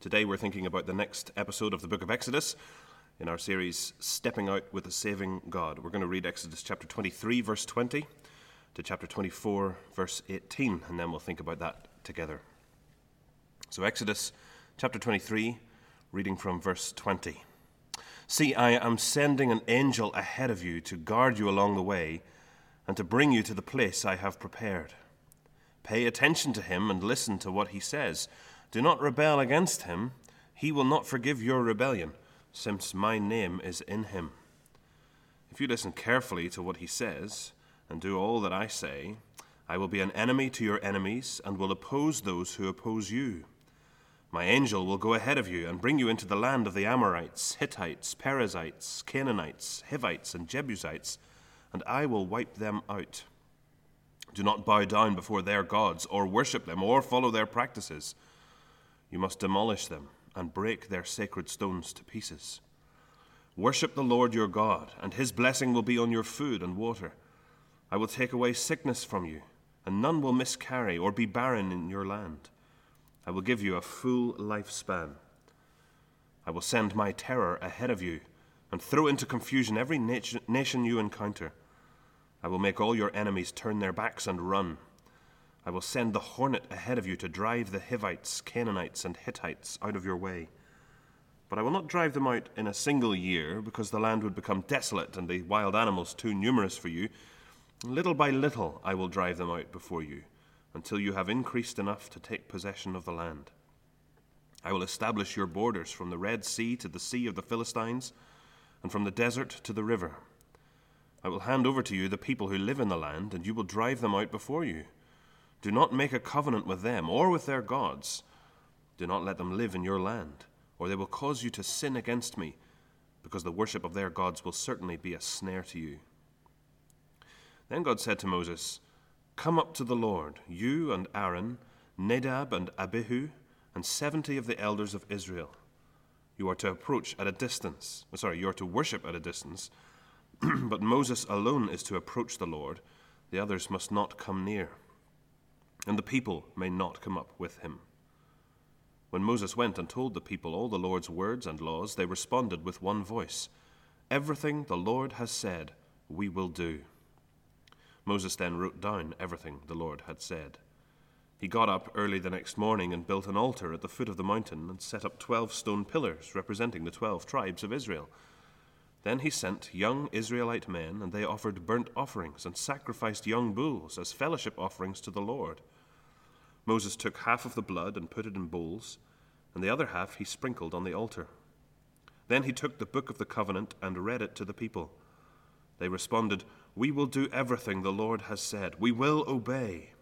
Today we're thinking about the next episode of the book of Exodus in our series Stepping Out with a Saving God. We're going to read Exodus chapter 23, verse 20 to chapter 24, verse 18, and then we'll think about that together. So, Exodus chapter 23, reading from verse 20. See, I am sending an angel ahead of you to guard you along the way and to bring you to the place I have prepared. Pay attention to him and listen to what he says. Do not rebel against him. He will not forgive your rebellion, since my name is in him. If you listen carefully to what he says and do all that I say, I will be an enemy to your enemies and will oppose those who oppose you. My angel will go ahead of you and bring you into the land of the Amorites, Hittites, Perizzites, Canaanites, Hivites, and Jebusites, and I will wipe them out. Do not bow down before their gods, or worship them, or follow their practices. You must demolish them and break their sacred stones to pieces. Worship the Lord your God, and his blessing will be on your food and water. I will take away sickness from you, and none will miscarry or be barren in your land. I will give you a full lifespan. I will send my terror ahead of you and throw into confusion every nation you encounter. I will make all your enemies turn their backs and run. I will send the hornet ahead of you to drive the Hivites, Canaanites, and Hittites out of your way. But I will not drive them out in a single year, because the land would become desolate and the wild animals too numerous for you. Little by little I will drive them out before you, until you have increased enough to take possession of the land. I will establish your borders from the Red Sea to the Sea of the Philistines, and from the desert to the river. I will hand over to you the people who live in the land, and you will drive them out before you. Do not make a covenant with them or with their gods. Do not let them live in your land, or they will cause you to sin against me, because the worship of their gods will certainly be a snare to you. Then God said to Moses, Come up to the Lord, you and Aaron, Nadab and Abihu, and seventy of the elders of Israel. You are to approach at a distance. Sorry, you are to worship at a distance. but Moses alone is to approach the Lord. The others must not come near and the people may not come up with him. When Moses went and told the people all the Lord's words and laws, they responded with one voice Everything the Lord has said, we will do. Moses then wrote down everything the Lord had said. He got up early the next morning and built an altar at the foot of the mountain and set up twelve stone pillars representing the twelve tribes of Israel. Then he sent young Israelite men, and they offered burnt offerings and sacrificed young bulls as fellowship offerings to the Lord. Moses took half of the blood and put it in bowls, and the other half he sprinkled on the altar. Then he took the book of the covenant and read it to the people. They responded, We will do everything the Lord has said. We will obey.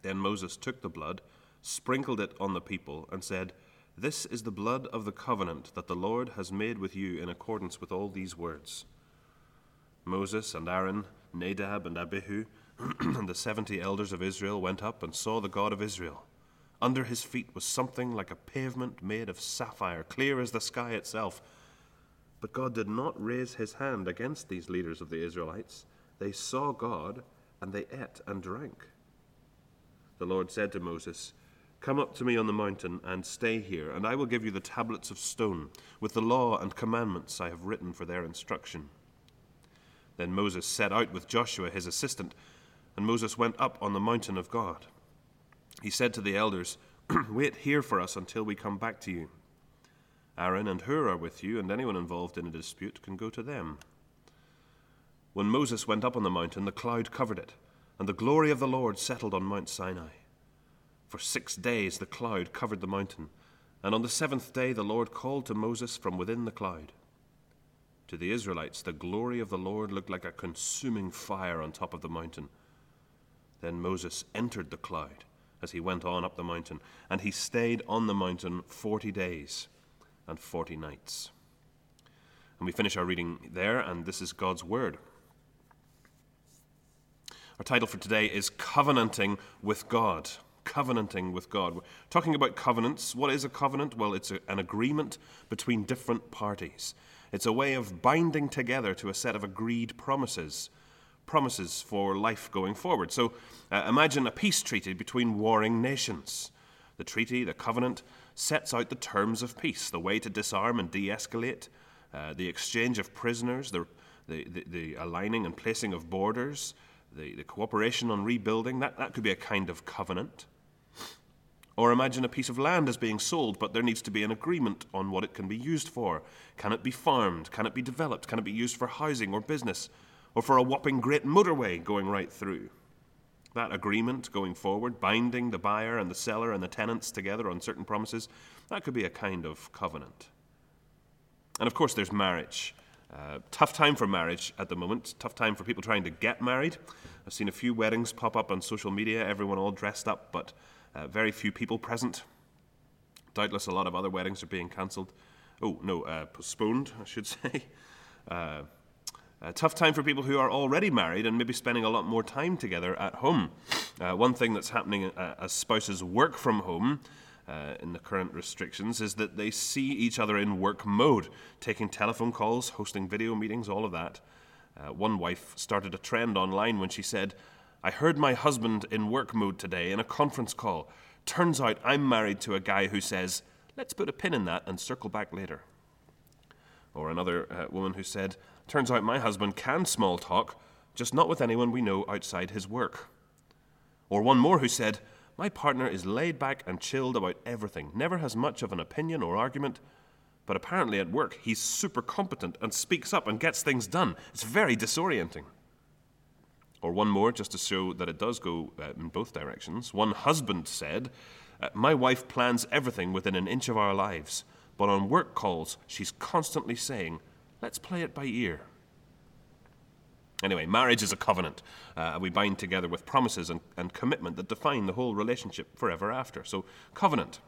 Then Moses took the blood, sprinkled it on the people, and said, this is the blood of the covenant that the Lord has made with you in accordance with all these words. Moses and Aaron, Nadab and Abihu, and the seventy elders of Israel went up and saw the God of Israel. Under his feet was something like a pavement made of sapphire, clear as the sky itself. But God did not raise his hand against these leaders of the Israelites. They saw God, and they ate and drank. The Lord said to Moses, Come up to me on the mountain and stay here, and I will give you the tablets of stone with the law and commandments I have written for their instruction. Then Moses set out with Joshua his assistant, and Moses went up on the mountain of God. He said to the elders, Wait here for us until we come back to you. Aaron and Hur are with you, and anyone involved in a dispute can go to them. When Moses went up on the mountain, the cloud covered it, and the glory of the Lord settled on Mount Sinai. For six days the cloud covered the mountain, and on the seventh day the Lord called to Moses from within the cloud. To the Israelites, the glory of the Lord looked like a consuming fire on top of the mountain. Then Moses entered the cloud as he went on up the mountain, and he stayed on the mountain forty days and forty nights. And we finish our reading there, and this is God's Word. Our title for today is Covenanting with God covenanting with God. We're talking about covenants. What is a covenant? Well, it's a, an agreement between different parties. It's a way of binding together to a set of agreed promises, promises for life going forward. So uh, imagine a peace treaty between warring nations. The treaty, the covenant, sets out the terms of peace, the way to disarm and de escalate, uh, the exchange of prisoners, the, the, the, the, aligning and placing of borders, the, the cooperation on rebuilding. That, that could be a kind of covenant. Or imagine a piece of land is being sold, but there needs to be an agreement on what it can be used for. Can it be farmed? Can it be developed? Can it be used for housing or business? Or for a whopping great motorway going right through? That agreement going forward, binding the buyer and the seller and the tenants together on certain promises, that could be a kind of covenant. And of course, there's marriage. Uh, tough time for marriage at the moment, tough time for people trying to get married. I've seen a few weddings pop up on social media, everyone all dressed up, but uh, very few people present. Doubtless a lot of other weddings are being cancelled. Oh, no, uh, postponed, I should say. A tough time for people who are already married and maybe spending a lot more time together at home. Uh, one thing that's happening uh, as spouses work from home uh, in the current restrictions is that they see each other in work mode, taking telephone calls, hosting video meetings, all of that. Uh, one wife started a trend online when she said, I heard my husband in work mode today in a conference call. Turns out I'm married to a guy who says, let's put a pin in that and circle back later. Or another uh, woman who said, Turns out my husband can small talk, just not with anyone we know outside his work. Or one more who said, My partner is laid back and chilled about everything, never has much of an opinion or argument, but apparently at work he's super competent and speaks up and gets things done. It's very disorienting. Or one more, just to show that it does go uh, in both directions. One husband said, uh, My wife plans everything within an inch of our lives, but on work calls, she's constantly saying, Let's play it by ear. Anyway, marriage is a covenant. Uh, we bind together with promises and, and commitment that define the whole relationship forever after. So, covenant.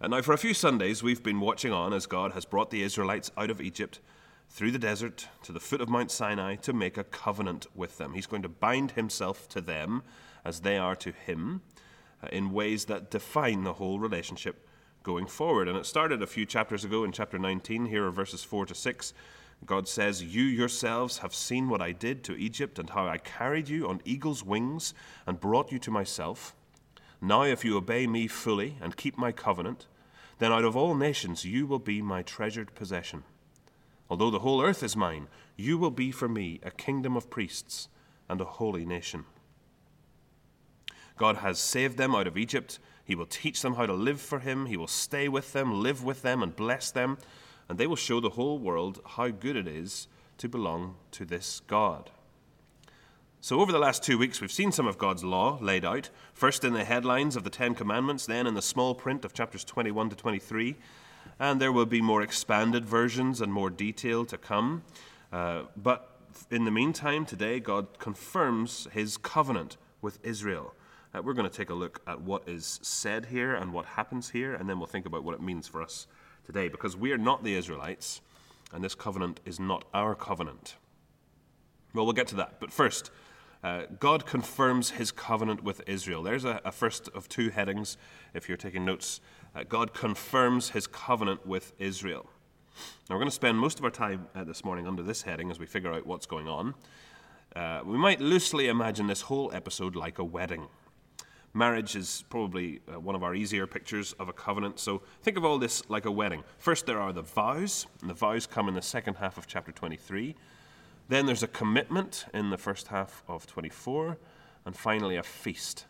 And now, for a few Sundays, we've been watching on as God has brought the Israelites out of Egypt through the desert to the foot of Mount Sinai to make a covenant with them. He's going to bind himself to them as they are to him uh, in ways that define the whole relationship going forward. And it started a few chapters ago in chapter 19. Here are verses 4 to 6. God says, You yourselves have seen what I did to Egypt and how I carried you on eagle's wings and brought you to myself. Now, if you obey me fully and keep my covenant, then out of all nations you will be my treasured possession. Although the whole earth is mine, you will be for me a kingdom of priests and a holy nation. God has saved them out of Egypt. He will teach them how to live for Him. He will stay with them, live with them, and bless them. And they will show the whole world how good it is to belong to this God. So, over the last two weeks, we've seen some of God's law laid out, first in the headlines of the Ten Commandments, then in the small print of chapters 21 to 23 and there will be more expanded versions and more detail to come. Uh, but in the meantime, today, God confirms his covenant with Israel. Uh, we're going to take a look at what is said here and what happens here, and then we'll think about what it means for us today, because we are not the Israelites, and this covenant is not our covenant. Well, we'll get to that. But first, uh, God confirms his covenant with Israel. There's a, a, first of two headings if you're taking notes uh, God confirms his covenant with Israel. Now, we're going to spend most of our time uh, this morning under this heading as we figure out what's going on. Uh, we might loosely imagine this whole episode like a wedding. Marriage is probably uh, one of our easier pictures of a covenant, so think of all this like a wedding. First, there are the vows, and the vows come in the second half of chapter 23. Then there's a commitment in the first half of 24, and finally a feast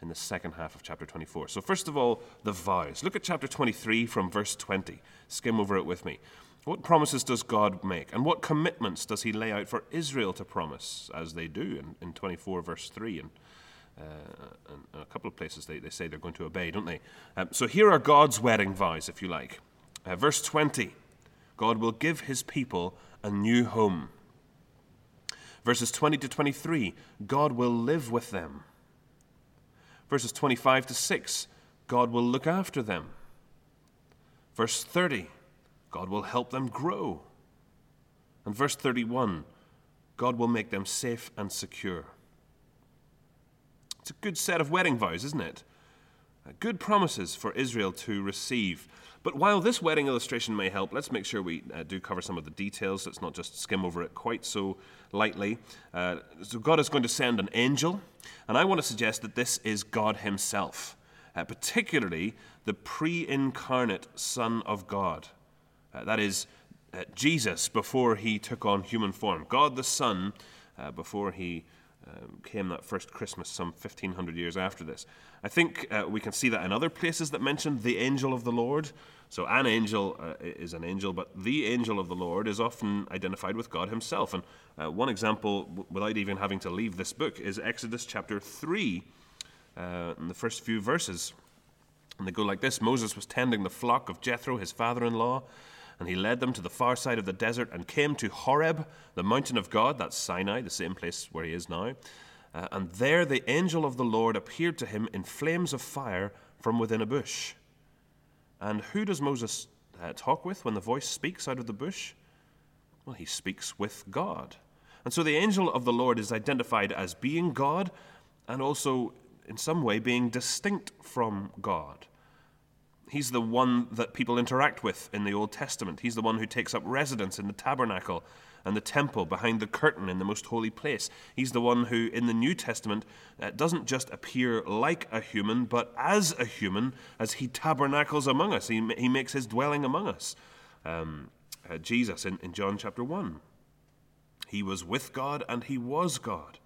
in the second half of chapter 24. So, first of all, the vows. Look at chapter 23 from verse 20. Skim over it with me. What promises does God make? And what commitments does he lay out for Israel to promise, as they do in, in 24, verse 3? And, uh, and a couple of places they, they say they're going to obey, don't they? Um, so here are God's wedding vows, if you like. Uh, verse 20 God will give his people a new home. Verses 20 to 23 God will live with them verses 25 to 6, God will look after them. Verse 30, God will help them grow. And verse 31, God will make them safe and secure. It's a good set of wedding vows, isn't it? Uh, good promises for Israel to receive. But while this wedding illustration may help, let's make sure we uh, do cover some of the details. Let's not just skim over it quite so lightly. Uh, so, God is going to send an angel, and I want to suggest that this is God Himself. uh, particularly the pre incarnate Son of God. Uh, that is, uh, Jesus before he took on human form. God the Son before he um, came that first Christmas some 1500 years after this. I think uh, we can see that in other places that mention the angel of the Lord. So, an angel uh, is an angel, but the angel of the Lord is often identified with God himself. And uh, one example, w- without even having to leave this book, is Exodus chapter 3, uh, in the first few verses. And they go like this Moses was tending the flock of Jethro, his father in law, and he led them to the far side of the desert and came to Horeb, the mountain of God, that's Sinai, the same place where he is now. Uh, and there the angel of the Lord appeared to him in flames of fire from within a bush. And who does Moses uh, talk with when the voice speaks out of the bush? Well, he speaks with God. And so the angel of the Lord is identified as being God and also, in some way, being distinct from God. He's the one that people interact with in the Old Testament. He's the one who takes up residence in the tabernacle and the temple behind the curtain in the most holy place. He's the one who, in the New Testament, uh, doesn't just appear like a human, but as a human, as he tabernacles among us. He, he makes his dwelling among us. Um, uh, Jesus in, in John chapter 1. He was with God and he was God.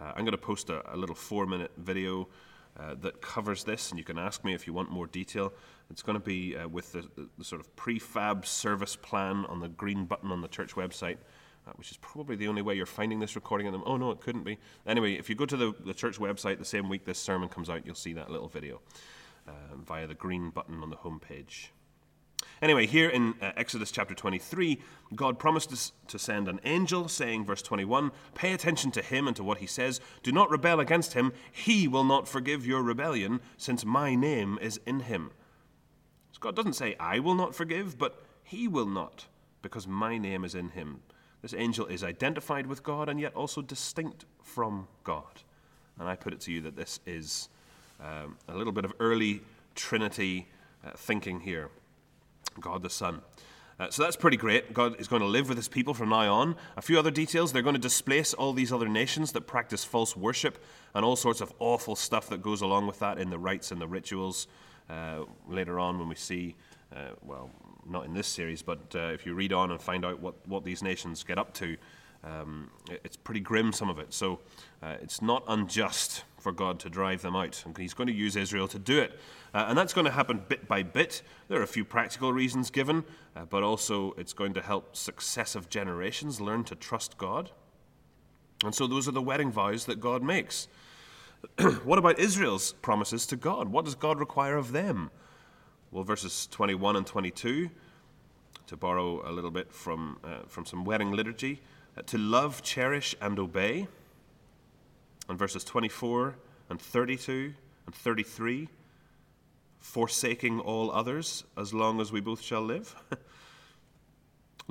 Uh, I'm going to post a, a little four minute video uh, that covers this, and you can ask me if you want more detail. It's going to be uh, with the, the, sort of prefab service plan on the green button on the church website, uh, which is probably the only way you're finding this recording of them. Oh, no, it couldn't be. Anyway, if you go to the, the church website the same week this sermon comes out, you'll see that little video uh, via the green button on the home page. Anyway, here in uh, Exodus chapter 23, God promised to send an angel, saying, verse 21, Pay attention to him and to what he says. Do not rebel against him. He will not forgive your rebellion, since my name is in him. So God doesn't say, I will not forgive, but he will not, because my name is in him. This angel is identified with God and yet also distinct from God. And I put it to you that this is um, a little bit of early Trinity uh, thinking here. God the Son. Uh, so that's pretty great. God is going to live with his people from now on. A few other details they're going to displace all these other nations that practice false worship and all sorts of awful stuff that goes along with that in the rites and the rituals. Uh, later on, when we see, uh, well, not in this series, but uh, if you read on and find out what, what these nations get up to, um, it's pretty grim, some of it. So uh, it's not unjust for God to drive them out. And He's going to use Israel to do it. Uh, and that's going to happen bit by bit. There are a few practical reasons given, uh, but also it's going to help successive generations learn to trust God. And so those are the wedding vows that God makes. what about Israel's promises to God? What does God require of them? Well, verses 21 and 22, to borrow a little bit from, uh, from some wedding liturgy, to love, cherish, and obey. And verses 24 and 32 and 33, forsaking all others as long as we both shall live.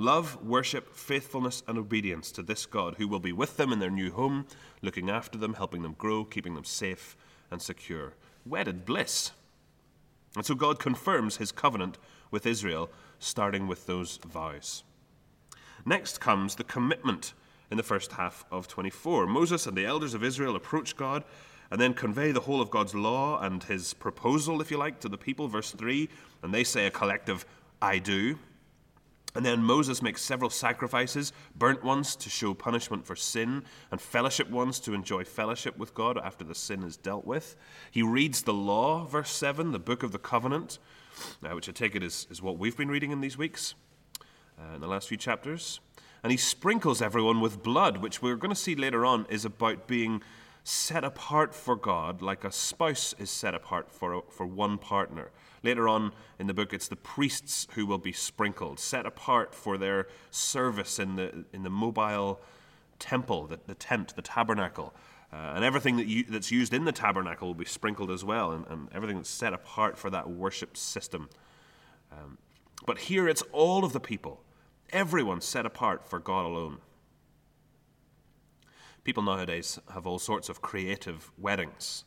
Love, worship, faithfulness, and obedience to this God who will be with them in their new home, looking after them, helping them grow, keeping them safe and secure. Wedded bliss. And so God confirms his covenant with Israel, starting with those vows. Next comes the commitment in the first half of 24. Moses and the elders of Israel approach God and then convey the whole of God's law and his proposal, if you like, to the people. Verse 3, and they say a collective, I do. And then Moses makes several sacrifices burnt ones to show punishment for sin, and fellowship ones to enjoy fellowship with God after the sin is dealt with. He reads the law, verse 7, the book of the covenant, uh, which I take it is, is what we've been reading in these weeks, uh, in the last few chapters. And he sprinkles everyone with blood, which we're going to see later on is about being set apart for God, like a spouse is set apart for, for one partner. Later on in the book, it's the priests who will be sprinkled, set apart for their service in the, in the mobile temple, the, the tent, the tabernacle. Uh, and everything that you, that's used in the tabernacle will be sprinkled as well, and, and everything that's set apart for that worship system. Um, but here it's all of the people, everyone set apart for God alone. People nowadays have all sorts of creative weddings.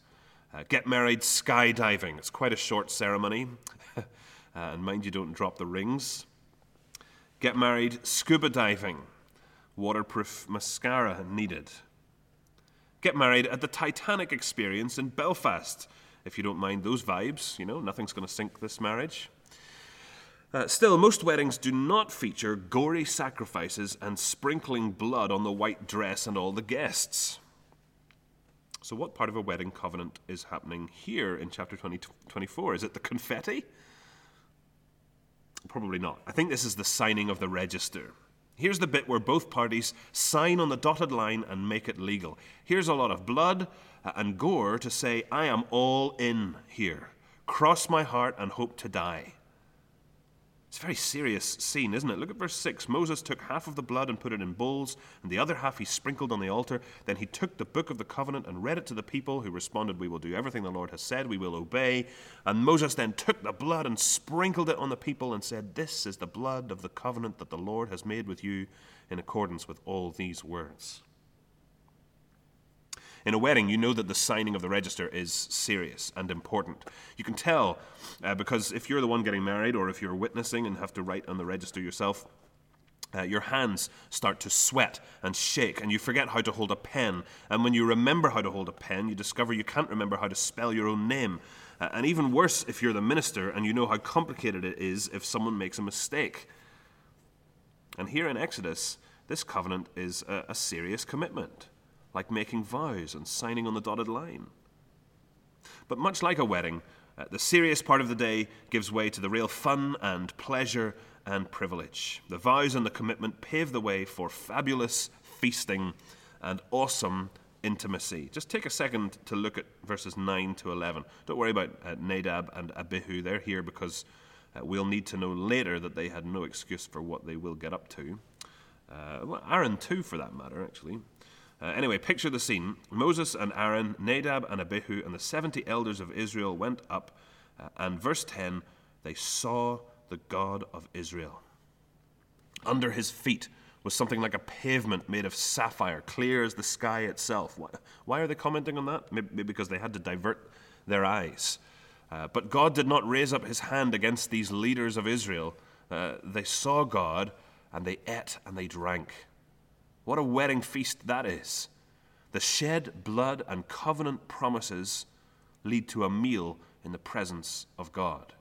Uh, get married skydiving. It's quite a short ceremony. uh, and mind you, don't drop the rings. Get married scuba diving. Waterproof mascara needed. Get married at the Titanic experience in Belfast. if you don't mind those vibes. You know, nothing's going to sink this marriage. Uh, still, most weddings do not feature gory sacrifices and sprinkling blood on the white dress and all the guests. So, what part of a wedding covenant is happening here in chapter 20, 24? Is it the confetti? Probably not. I think this is the signing of the register. Here's the bit where both parties sign on the dotted line and make it legal. Here's a lot of blood uh, and gore to say, I am all in here. Cross my heart and hope to die. It's a very serious scene, isn't it? Look at verse 6. Moses took half of the blood and put it in bowls, and the other half he sprinkled on the altar. Then he took the book of the covenant and read it to the people, who responded, We will do everything the Lord has said, we will obey. And Moses then took the blood and sprinkled it on the people and said, This is the blood of the covenant that the Lord has made with you in accordance with all these words. In a wedding, you know that the signing of the register is serious and important. You can tell uh, because if you're the one getting married or if you're witnessing and have to write on the register yourself, uh, your hands start to sweat and shake, and you forget how to hold a pen. And when you remember how to hold a pen, you discover you can't remember how to spell your own name. Uh, and even worse, if you're the minister and you know how complicated it is if someone makes a mistake. And here in Exodus, this covenant is a, a serious commitment like making vows and signing on the dotted line. But much like a wedding, uh, the serious part of the day gives way to the real fun and pleasure and privilege. The vows and the commitment pave the way for fabulous feasting and awesome intimacy. Just take a second to look at verses 9 to 11. Don't worry about uh, Nadab and Abihu, they're here because uh, we'll need to know later that they had no excuse for what they will get up to. Uh, well, Aaron, too, for that matter, actually. Uh, anyway, picture the scene. Moses and Aaron, Nadab and Abihu, and the 70 elders of Israel went up, uh, and verse 10 they saw the God of Israel. Under his feet was something like a pavement made of sapphire, clear as the sky itself. Why, why are they commenting on that? Maybe because they had to divert their eyes. Uh, but God did not raise up his hand against these leaders of Israel. Uh, they saw God, and they ate and they drank. What a wedding feast that is. The shed blood and covenant promises lead to a meal in the presence of God.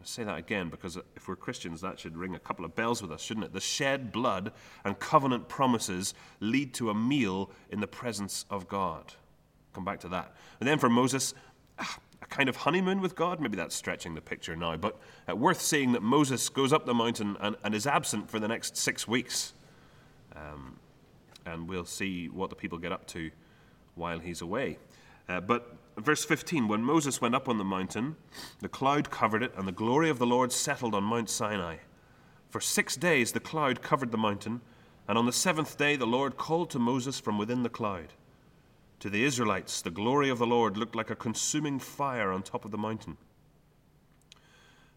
I say that again because if we're Christians, that should ring a couple of bells with us, shouldn't it? The shed blood and covenant promises lead to a meal in the presence of God. Come back to that. And then for Moses, ah, a kind of honeymoon with God. Maybe that's stretching the picture now, but uh, worth seeing that Moses goes up the mountain and, and is absent for the next six weeks. Um, and we'll see what the people get up to while he's away. Uh, but verse 15 when Moses went up on the mountain, the cloud covered it, and the glory of the Lord settled on Mount Sinai. For six days the cloud covered the mountain, and on the seventh day the Lord called to Moses from within the cloud. To the Israelites, the glory of the Lord looked like a consuming fire on top of the mountain.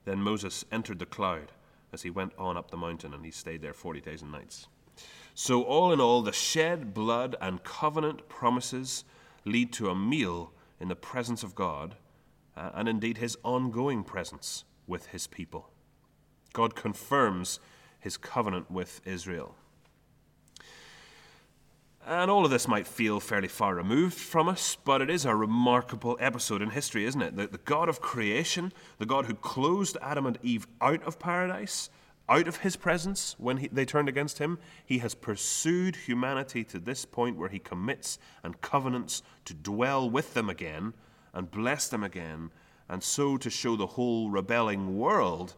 Then Moses entered the cloud as he went on up the mountain, and he stayed there 40 days and nights. So, all in all, the shed blood and covenant promises lead to a meal in the presence of God uh, and indeed his ongoing presence with his people. God confirms his covenant with Israel. And all of this might feel fairly far removed from us, but it is a remarkable episode in history, isn't it? The, the God of creation, the God who closed Adam and Eve out of paradise, out of his presence when he, they turned against him. He has pursued humanity to this point where he commits and covenants to dwell with them again and bless them again, and so to show the whole rebelling world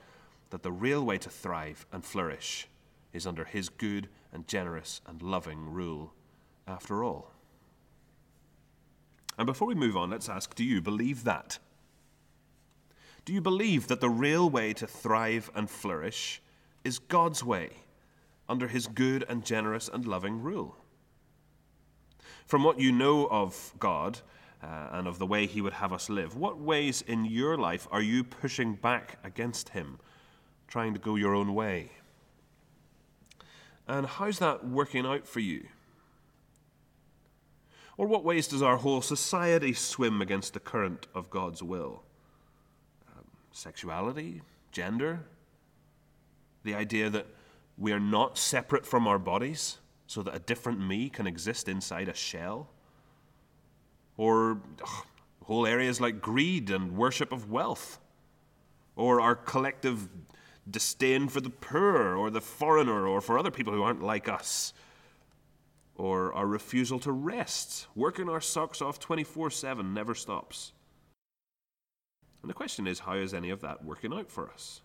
that the real way to thrive and flourish is under his good and generous and loving rule after all. And before we move on, let's ask do you believe that? Do you believe that the real way to thrive and flourish is God's way under his good and generous and loving rule. From what you know of God uh, and of the way he would have us live, what ways in your life are you pushing back against him, trying to go your own way? And how's that working out for you? Or what ways does our whole society swim against the current of God's will? Um, sexuality, gender, the idea that we are not separate from our bodies, so that a different me can exist inside a shell. Or ugh, whole areas like greed and worship of wealth, or our collective disdain for the poor or the foreigner or for other people who aren't like us, or our refusal to rest, working our socks off 24 7 never stops. And the question is, how is any of that working out for us?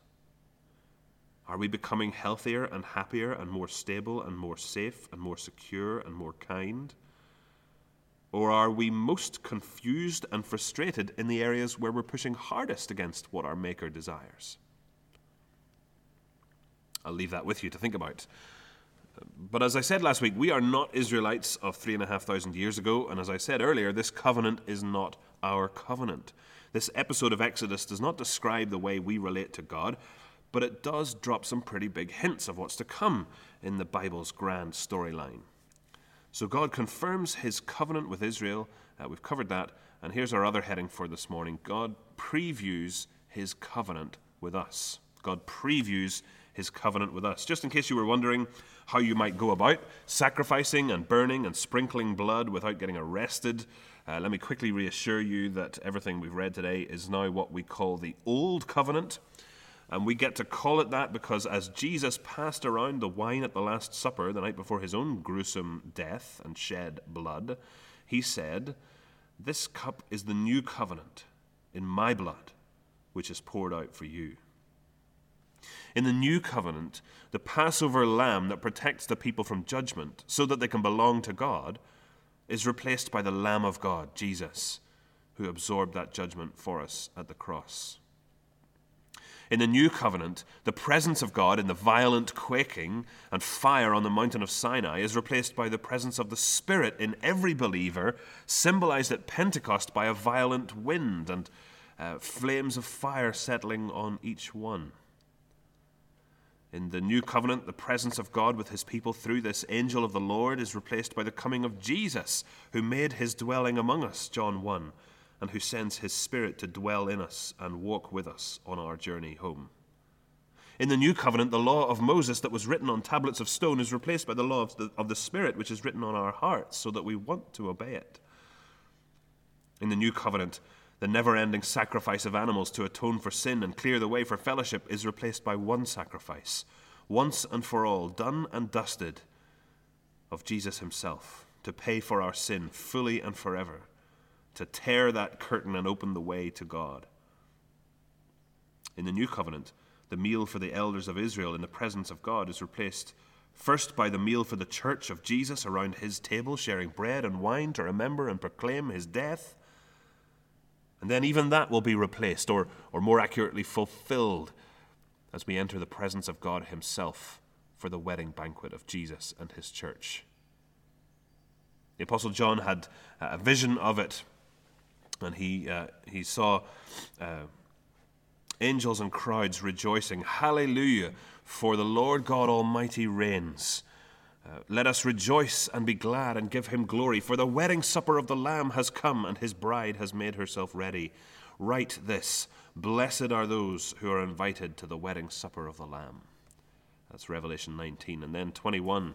Are we becoming healthier and happier and more stable and more safe and more secure and more kind? Or are we most confused and frustrated in the areas where we're pushing hardest against what our Maker desires? I'll leave that with you to think about. But as I said last week, we are not Israelites of three and a half thousand years ago, and as I said earlier, this covenant is not our covenant. This episode of Exodus does not describe the way we relate to God, but it does drop some pretty big hints of what's to come in the Bible's grand storyline. So God confirms his covenant with Israel. Uh, we've covered that. And here's our other heading for this morning God previews his covenant with us. God previews his covenant with us. Just in case you were wondering how you might go about sacrificing and burning and sprinkling blood without getting arrested, uh, let me quickly reassure you that everything we've read today is now what we call the Old Covenant. And we get to call it that because as Jesus passed around the wine at the Last Supper the night before his own gruesome death and shed blood, he said, This cup is the new covenant in my blood, which is poured out for you. In the new covenant, the Passover lamb that protects the people from judgment so that they can belong to God is replaced by the Lamb of God, Jesus, who absorbed that judgment for us at the cross. In the new covenant, the presence of God in the violent quaking and fire on the mountain of Sinai is replaced by the presence of the Spirit in every believer, symbolized at Pentecost by a violent wind and uh, flames of fire settling on each one. In the new covenant, the presence of God with his people through this angel of the Lord is replaced by the coming of Jesus, who made his dwelling among us, John 1 and who sends his Spirit to dwell in us and walk with us on our journey home. In the new covenant, the law of Moses that was written on tablets of stone is replaced by the law of the, of the Spirit, which is written on our hearts, so that we want to obey it. In the new covenant, the never ending sacrifice of animals to atone for sin and clear the way for fellowship is replaced by one sacrifice, once and for all, done and dusted, of Jesus himself, to pay for our sin fully and forever to tear that curtain and open the way to God. In the new covenant, the meal for the elders of Israel in the presence of God is replaced first by the meal for the church of Jesus around his table, sharing bread and wine to remember and proclaim his death. And then even that will be replaced, or, or more accurately, fulfilled, as we enter the presence of God himself for the wedding banquet of Jesus and his church. The Apostle John had a vision of it and he, uh, he saw uh, angels and crowds rejoicing, Hallelujah, for the Lord God Almighty reigns. Uh, let us rejoice and be glad and give him glory, for the wedding supper of the Lamb has come, and his bride has made herself ready. Write this Blessed are those who are invited to the wedding supper of the Lamb. That's Revelation 19. And then 21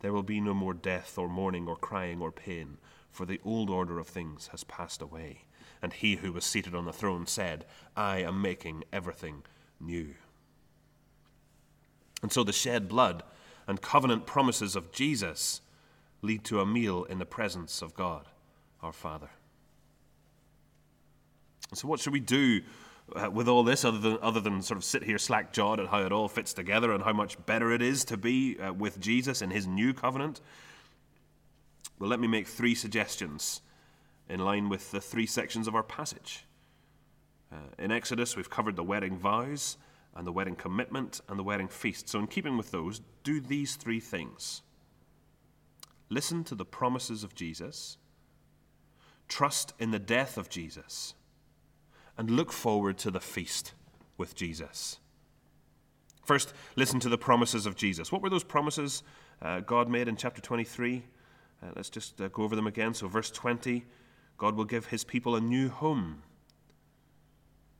there will be no more death, or mourning, or crying, or pain, for the old order of things has passed away. And he who was seated on the throne said, I am making everything new. And so the shed blood and covenant promises of Jesus lead to a meal in the presence of God, our Father. So, what should we do uh, with all this other than, other than sort of sit here slack jawed at how it all fits together and how much better it is to be uh, with Jesus in his new covenant? Well, let me make three suggestions in line with the three sections of our passage. Uh, in Exodus, we've covered the wedding vows and the wedding commitment and the wedding feast. So, in keeping with those, do these three things listen to the promises of Jesus, trust in the death of Jesus and look forward to the feast with Jesus. First, listen to the promises of Jesus. What were those promises uh, God made in chapter 23? Uh, let's just uh, go over them again. So, verse 20 God will give his people a new home.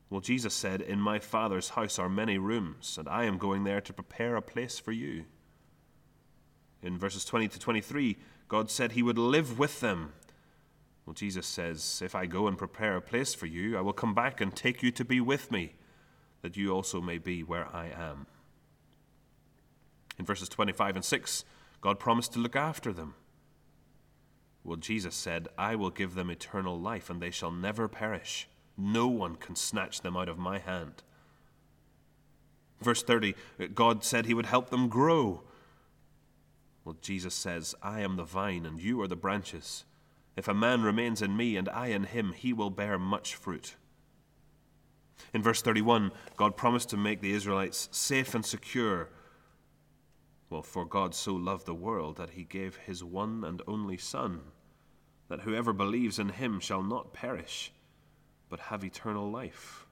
Well, Jesus said, In my Father's house are many rooms, and I am going there to prepare a place for you. In verses 20 to 23, God said he would live with them. Well, Jesus says, If I go and prepare a place for you, I will come back and take you to be with me, that you also may be where I am. In verses 25 and 6, God promised to look after them. Well, Jesus said, I will give them eternal life, and they shall never perish. No one can snatch them out of my hand. Verse 30, God said he would help them grow. Well, Jesus says, I am the vine, and you are the branches. If a man remains in me, and I in him, he will bear much fruit. In verse 31, God promised to make the Israelites safe and secure. Well, for God so loved the world that he gave his one and only Son, that whoever believes in him shall not perish but have eternal life.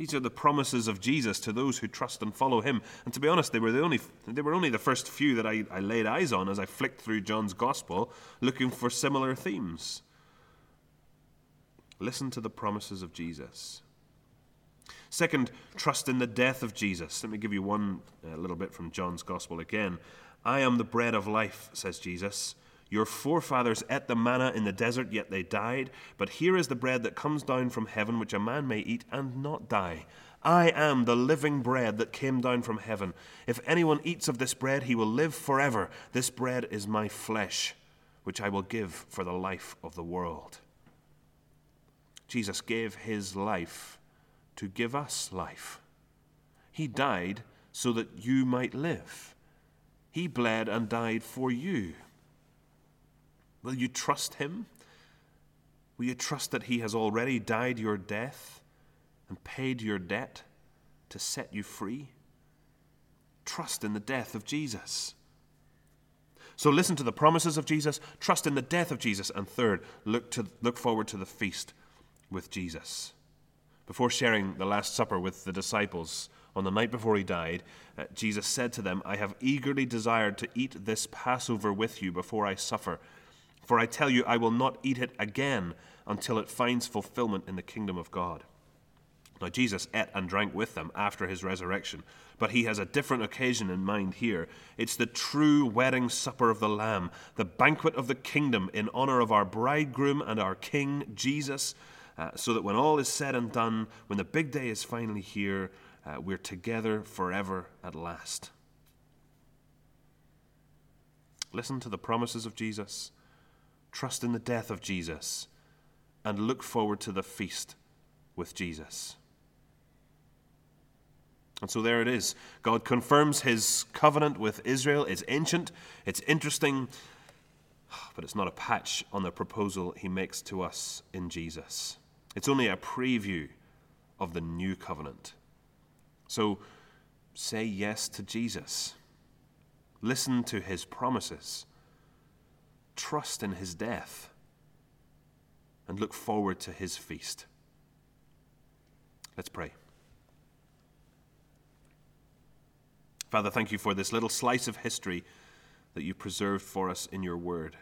These are the promises of Jesus to those who trust and follow him. And to be honest, they were, the only, they were only the first few that I, I laid eyes on as I flicked through John's Gospel looking for similar themes. Listen to the promises of Jesus. Second, trust in the death of Jesus. Let me give you one uh, little bit from John's Gospel again. I am the bread of life, says Jesus. Your forefathers ate the manna in the desert, yet they died. But here is the bread that comes down from heaven, which a man may eat and not die. I am the living bread that came down from heaven. If anyone eats of this bread, he will live forever. This bread is my flesh, which I will give for the life of the world. Jesus gave his life to give us life. He died so that you might live. He bled and died for you. Will you trust him? Will you trust that he has already died your death and paid your debt to set you free? Trust in the death of Jesus. So listen to the promises of Jesus, trust in the death of Jesus, and third, look, to, look forward to the feast with Jesus. Before sharing the Last Supper with the disciples on the night before he died, uh, Jesus said to them, I have eagerly desired to eat this Passover with you before I suffer. For I tell you, I will not eat it again until it finds fulfillment in the kingdom of God. Now, Jesus ate and drank with them after his resurrection, but he has a different occasion in mind here. It's the true wedding supper of the Lamb, the banquet of the kingdom in honor of our bridegroom and our King, Jesus, uh, so that when all is said and done, when the big day is finally here, uh, we're together forever at last. Listen to the promises of Jesus trust in the death of Jesus, and look forward to the feast with Jesus. And so there it is. God confirms his covenant with Israel. It's ancient, it's interesting, but it's not a patch on the proposal he makes to us in Jesus. It's only a preview of the new covenant. So say yes to Jesus. Listen to his promises trust in his death and look forward to his feast. Let's pray. Father, thank you for this little slice of history that you preserved for us in your word.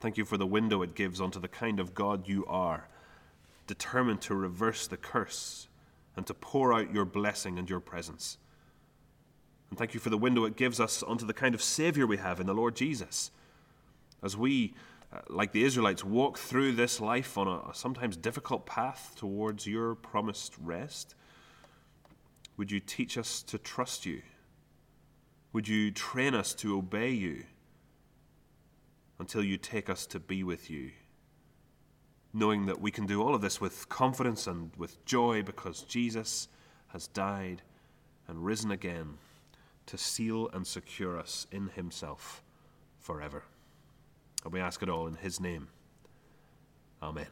Thank you for the window it gives onto the kind of God you are, determined to reverse the curse and to pour out your blessing and your presence. And thank you for the window it gives us onto the kind of Savior we have in the Lord Jesus as we, uh, like the Israelites, walk through this life on a, a sometimes difficult path towards your promised rest, would you teach us to trust you? Would you train us to obey you until you take us to be with you? Knowing that we can do all of this with confidence and with joy because Jesus has died and risen again to seal and secure us in Himself forever. And we ask it all in his name. Amen.